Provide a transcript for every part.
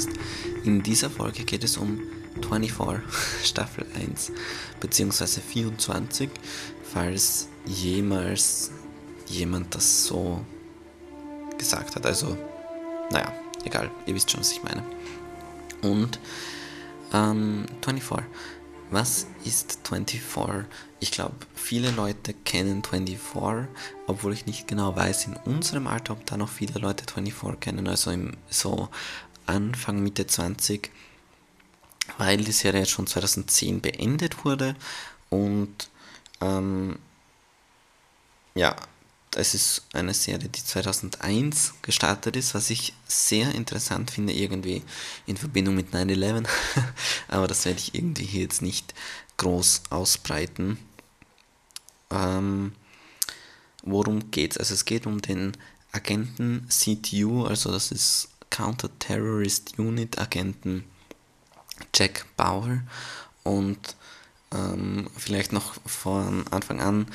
Podcast. In dieser Folge geht es um 24, Staffel 1 bzw. 24, falls jemals jemand das so gesagt hat. Also, naja, egal, ihr wisst schon, was ich meine. Und ähm, 24. Was ist 24? Ich glaube, viele Leute kennen 24, obwohl ich nicht genau weiß in unserem Alter, ob da noch viele Leute 24 kennen, also im so Anfang, Mitte 20, weil die Serie schon 2010 beendet wurde und ähm, ja, es ist eine Serie, die 2001 gestartet ist, was ich sehr interessant finde, irgendwie in Verbindung mit 9-11. Aber das werde ich irgendwie hier jetzt nicht groß ausbreiten. Ähm, worum geht's? Also es geht um den Agenten CTU, also das ist Counter-Terrorist Unit Agenten Jack Bauer und ähm, vielleicht noch von Anfang an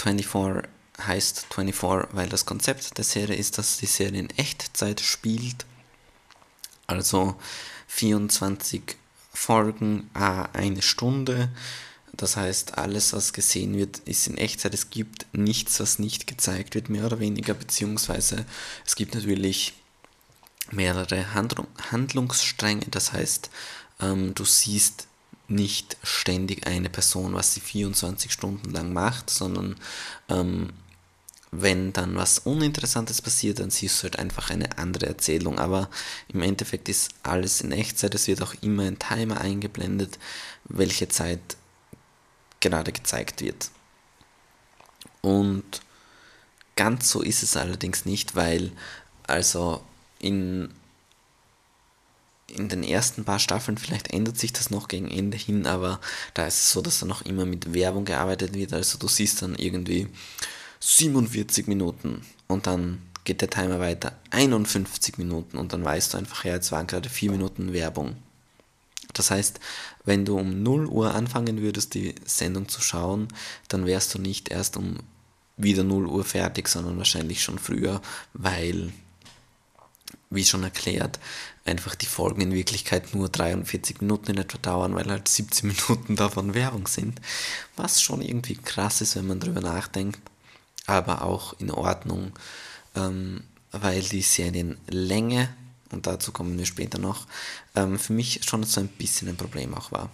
24 heißt 24, weil das Konzept der Serie ist, dass die Serie in Echtzeit spielt. Also 24 Folgen, eine Stunde. Das heißt, alles, was gesehen wird, ist in Echtzeit. Es gibt nichts, was nicht gezeigt wird, mehr oder weniger, beziehungsweise es gibt natürlich mehrere Handlungsstränge. Das heißt, ähm, du siehst nicht ständig eine Person, was sie 24 Stunden lang macht, sondern ähm, wenn dann was Uninteressantes passiert, dann siehst du halt einfach eine andere Erzählung. Aber im Endeffekt ist alles in Echtzeit. Es wird auch immer ein Timer eingeblendet, welche Zeit gerade gezeigt wird. Und ganz so ist es allerdings nicht, weil also in, in den ersten paar Staffeln, vielleicht ändert sich das noch gegen Ende hin, aber da ist es so, dass da noch immer mit Werbung gearbeitet wird. Also du siehst dann irgendwie 47 Minuten und dann geht der Timer weiter 51 Minuten und dann weißt du einfach, ja, jetzt waren gerade 4 Minuten Werbung. Das heißt, wenn du um 0 Uhr anfangen würdest, die Sendung zu schauen, dann wärst du nicht erst um wieder 0 Uhr fertig, sondern wahrscheinlich schon früher, weil, wie schon erklärt, einfach die Folgen in Wirklichkeit nur 43 Minuten in etwa dauern, weil halt 17 Minuten davon Werbung sind. Was schon irgendwie krass ist, wenn man darüber nachdenkt aber auch in Ordnung, ähm, weil die Serienlänge, und dazu kommen wir später noch, ähm, für mich schon so ein bisschen ein Problem auch war.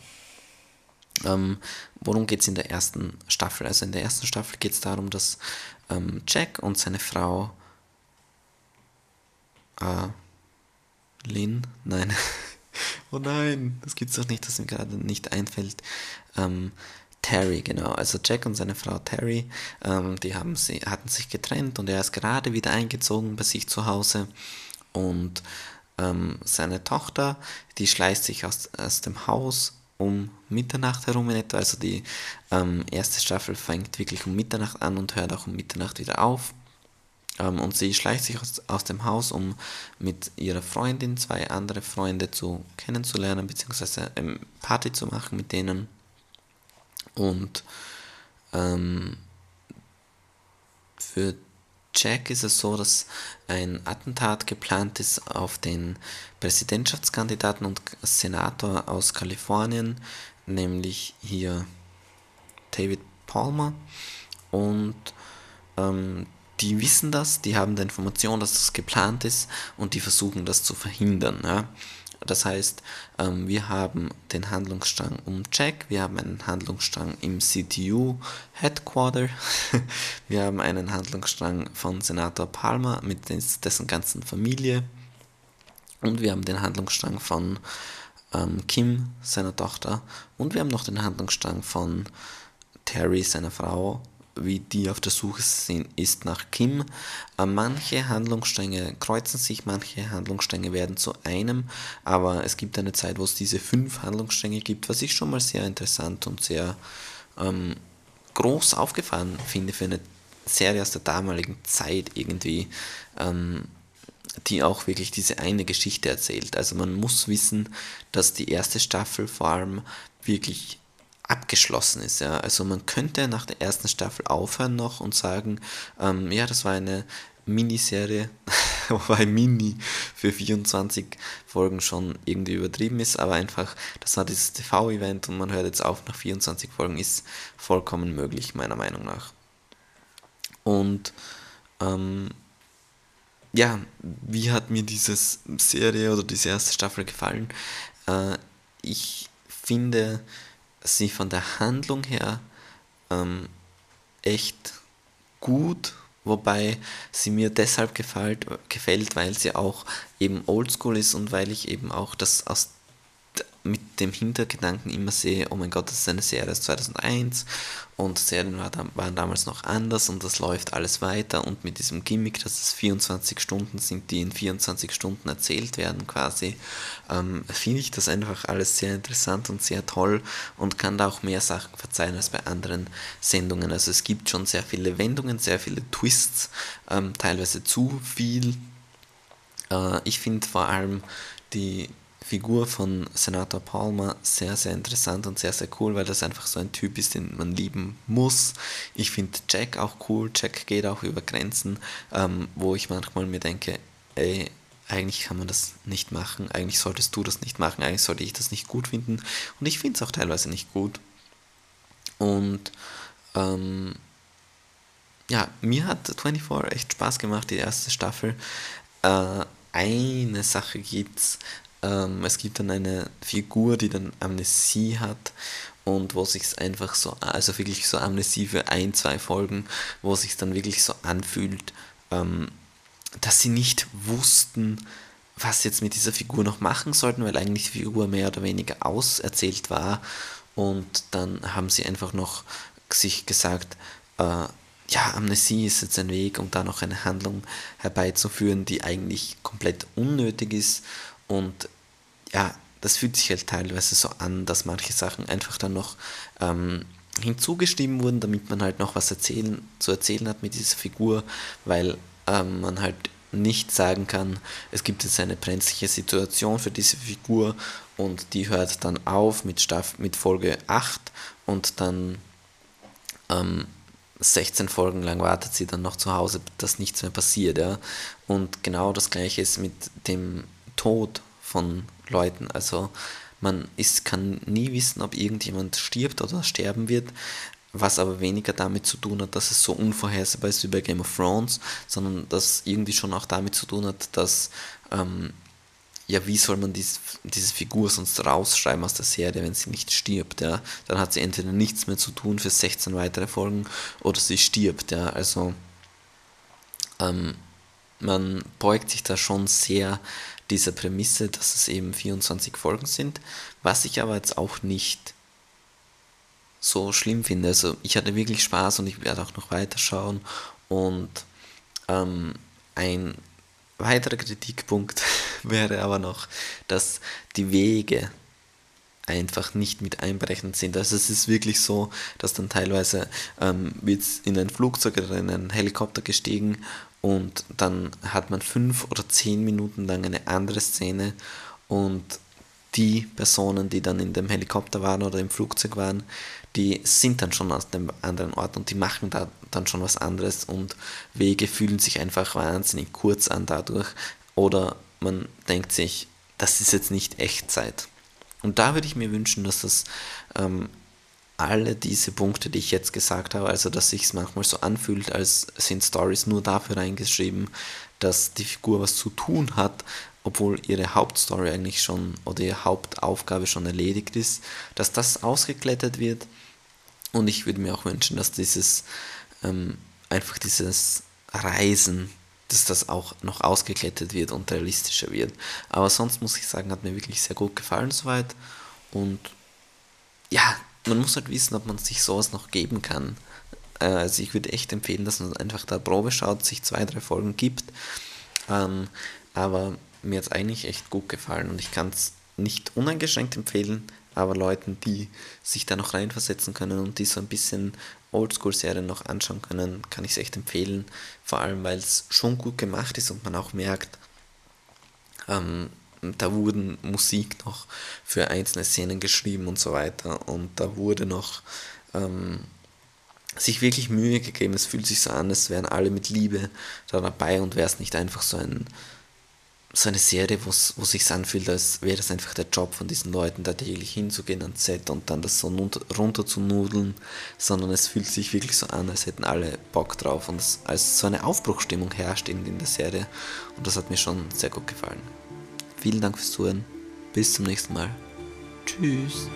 Ähm, worum geht es in der ersten Staffel? Also in der ersten Staffel geht es darum, dass ähm, Jack und seine Frau äh, Lynn, nein, oh nein, das gibt es doch nicht, dass mir gerade nicht einfällt, ähm, Terry, genau. Also Jack und seine Frau Terry, ähm, die haben sie, hatten sich getrennt und er ist gerade wieder eingezogen bei sich zu Hause. Und ähm, seine Tochter, die schleicht sich aus, aus dem Haus um Mitternacht herum in etwa. Also die ähm, erste Staffel fängt wirklich um Mitternacht an und hört auch um Mitternacht wieder auf. Ähm, und sie schleicht sich aus, aus dem Haus, um mit ihrer Freundin zwei andere Freunde zu kennenzulernen, beziehungsweise ähm, Party zu machen mit denen. Und ähm, für Jack ist es so, dass ein Attentat geplant ist auf den Präsidentschaftskandidaten und Senator aus Kalifornien, nämlich hier David Palmer. Und ähm, die wissen das, die haben die Information, dass das geplant ist und die versuchen das zu verhindern. Ja. Das heißt, ähm, wir haben den Handlungsstrang um Jack, wir haben einen Handlungsstrang im CTU Headquarter, wir haben einen Handlungsstrang von Senator Palmer mit dessen ganzen Familie und wir haben den Handlungsstrang von ähm, Kim, seiner Tochter und wir haben noch den Handlungsstrang von Terry, seiner Frau wie die auf der Suche sind, ist nach Kim. Äh, manche Handlungsstränge kreuzen sich, manche Handlungsstränge werden zu einem, aber es gibt eine Zeit, wo es diese fünf Handlungsstränge gibt, was ich schon mal sehr interessant und sehr ähm, groß aufgefahren finde für eine Serie aus der damaligen Zeit irgendwie, ähm, die auch wirklich diese eine Geschichte erzählt. Also man muss wissen, dass die erste Staffel vor allem wirklich abgeschlossen ist. Ja. Also man könnte nach der ersten Staffel aufhören noch und sagen, ähm, ja, das war eine Miniserie, wobei Mini für 24 Folgen schon irgendwie übertrieben ist, aber einfach, das war dieses TV-Event und man hört jetzt auf nach 24 Folgen, ist vollkommen möglich, meiner Meinung nach. Und ähm, ja, wie hat mir diese Serie oder diese erste Staffel gefallen? Äh, ich finde sie von der Handlung her ähm, echt gut, wobei sie mir deshalb gefällt, gefällt, weil sie auch eben oldschool ist und weil ich eben auch das aus mit dem Hintergedanken immer sehe, oh mein Gott, das ist eine Serie aus 2001 und Serien waren damals noch anders und das läuft alles weiter und mit diesem Gimmick, dass es 24 Stunden sind, die in 24 Stunden erzählt werden quasi, ähm, finde ich das einfach alles sehr interessant und sehr toll und kann da auch mehr Sachen verzeihen als bei anderen Sendungen. Also es gibt schon sehr viele Wendungen, sehr viele Twists, ähm, teilweise zu viel. Äh, ich finde vor allem die Figur von Senator Palmer sehr, sehr interessant und sehr, sehr cool, weil das einfach so ein Typ ist, den man lieben muss. Ich finde Jack auch cool. Jack geht auch über Grenzen, ähm, wo ich manchmal mir denke, ey, eigentlich kann man das nicht machen, eigentlich solltest du das nicht machen, eigentlich sollte ich das nicht gut finden. Und ich finde es auch teilweise nicht gut. Und ähm, ja, mir hat 24 echt Spaß gemacht, die erste Staffel. Äh, eine Sache gibt's, ähm, es gibt dann eine Figur, die dann Amnesie hat und wo sich einfach so, also wirklich so Amnesie für ein, zwei Folgen, wo sich dann wirklich so anfühlt, ähm, dass sie nicht wussten, was sie jetzt mit dieser Figur noch machen sollten, weil eigentlich die Figur mehr oder weniger auserzählt war. Und dann haben sie einfach noch sich gesagt, äh, ja, Amnesie ist jetzt ein Weg, um da noch eine Handlung herbeizuführen, die eigentlich komplett unnötig ist und ja, das fühlt sich halt teilweise so an, dass manche Sachen einfach dann noch ähm, hinzugeschrieben wurden, damit man halt noch was erzählen, zu erzählen hat mit dieser Figur, weil ähm, man halt nicht sagen kann, es gibt jetzt eine brenzliche Situation für diese Figur und die hört dann auf mit, Staff mit Folge 8 und dann ähm, 16 Folgen lang wartet sie dann noch zu Hause, dass nichts mehr passiert. Ja? Und genau das gleiche ist mit dem Tod von Leuten. Also man ist, kann nie wissen, ob irgendjemand stirbt oder sterben wird, was aber weniger damit zu tun hat, dass es so unvorhersehbar ist wie bei Game of Thrones, sondern das irgendwie schon auch damit zu tun hat, dass ähm, ja, wie soll man dies, diese Figur sonst rausschreiben aus der Serie, wenn sie nicht stirbt, ja? Dann hat sie entweder nichts mehr zu tun für 16 weitere Folgen oder sie stirbt, ja. Also ähm, man beugt sich da schon sehr dieser Prämisse, dass es eben 24 Folgen sind, was ich aber jetzt auch nicht so schlimm finde. Also ich hatte wirklich Spaß und ich werde auch noch weiterschauen. Und ähm, ein weiterer Kritikpunkt wäre aber noch, dass die Wege einfach nicht mit einberechnet sind. Also es ist wirklich so, dass dann teilweise ähm, wird in ein Flugzeug oder in einen Helikopter gestiegen und dann hat man fünf oder zehn Minuten lang eine andere Szene. Und die Personen, die dann in dem Helikopter waren oder im Flugzeug waren, die sind dann schon aus dem anderen Ort und die machen da dann schon was anderes. Und Wege fühlen sich einfach wahnsinnig kurz an dadurch. Oder man denkt sich, das ist jetzt nicht Echtzeit. Und da würde ich mir wünschen, dass das ähm, alle diese Punkte, die ich jetzt gesagt habe, also dass sich es manchmal so anfühlt, als sind Stories nur dafür reingeschrieben, dass die Figur was zu tun hat, obwohl ihre Hauptstory eigentlich schon oder ihre Hauptaufgabe schon erledigt ist, dass das ausgeklettert wird. Und ich würde mir auch wünschen, dass dieses ähm, einfach dieses Reisen, dass das auch noch ausgeklettert wird und realistischer wird. Aber sonst muss ich sagen, hat mir wirklich sehr gut gefallen soweit. Und ja, man muss halt wissen, ob man sich sowas noch geben kann. Äh, also ich würde echt empfehlen, dass man einfach da Probe schaut, sich zwei, drei Folgen gibt. Ähm, aber mir hat es eigentlich echt gut gefallen und ich kann es nicht uneingeschränkt empfehlen, aber Leuten, die sich da noch reinversetzen können und die so ein bisschen Oldschool-Serien noch anschauen können, kann ich es echt empfehlen. Vor allem, weil es schon gut gemacht ist und man auch merkt, ähm, da wurden Musik noch für einzelne Szenen geschrieben und so weiter. Und da wurde noch ähm, sich wirklich Mühe gegeben. Es fühlt sich so an, als wären alle mit Liebe da dabei. Und wäre es nicht einfach so ein so eine Serie, wo es sich anfühlt, als wäre das einfach der Job von diesen Leuten, da täglich hinzugehen ans Set und dann das so runter, zu nudeln, sondern es fühlt sich wirklich so an, als hätten alle Bock drauf. Und es, als so eine Aufbruchstimmung herrscht in, in der Serie. Und das hat mir schon sehr gut gefallen. Vielen Dank fürs Zuhören, bis zum nächsten Mal. Tschüss.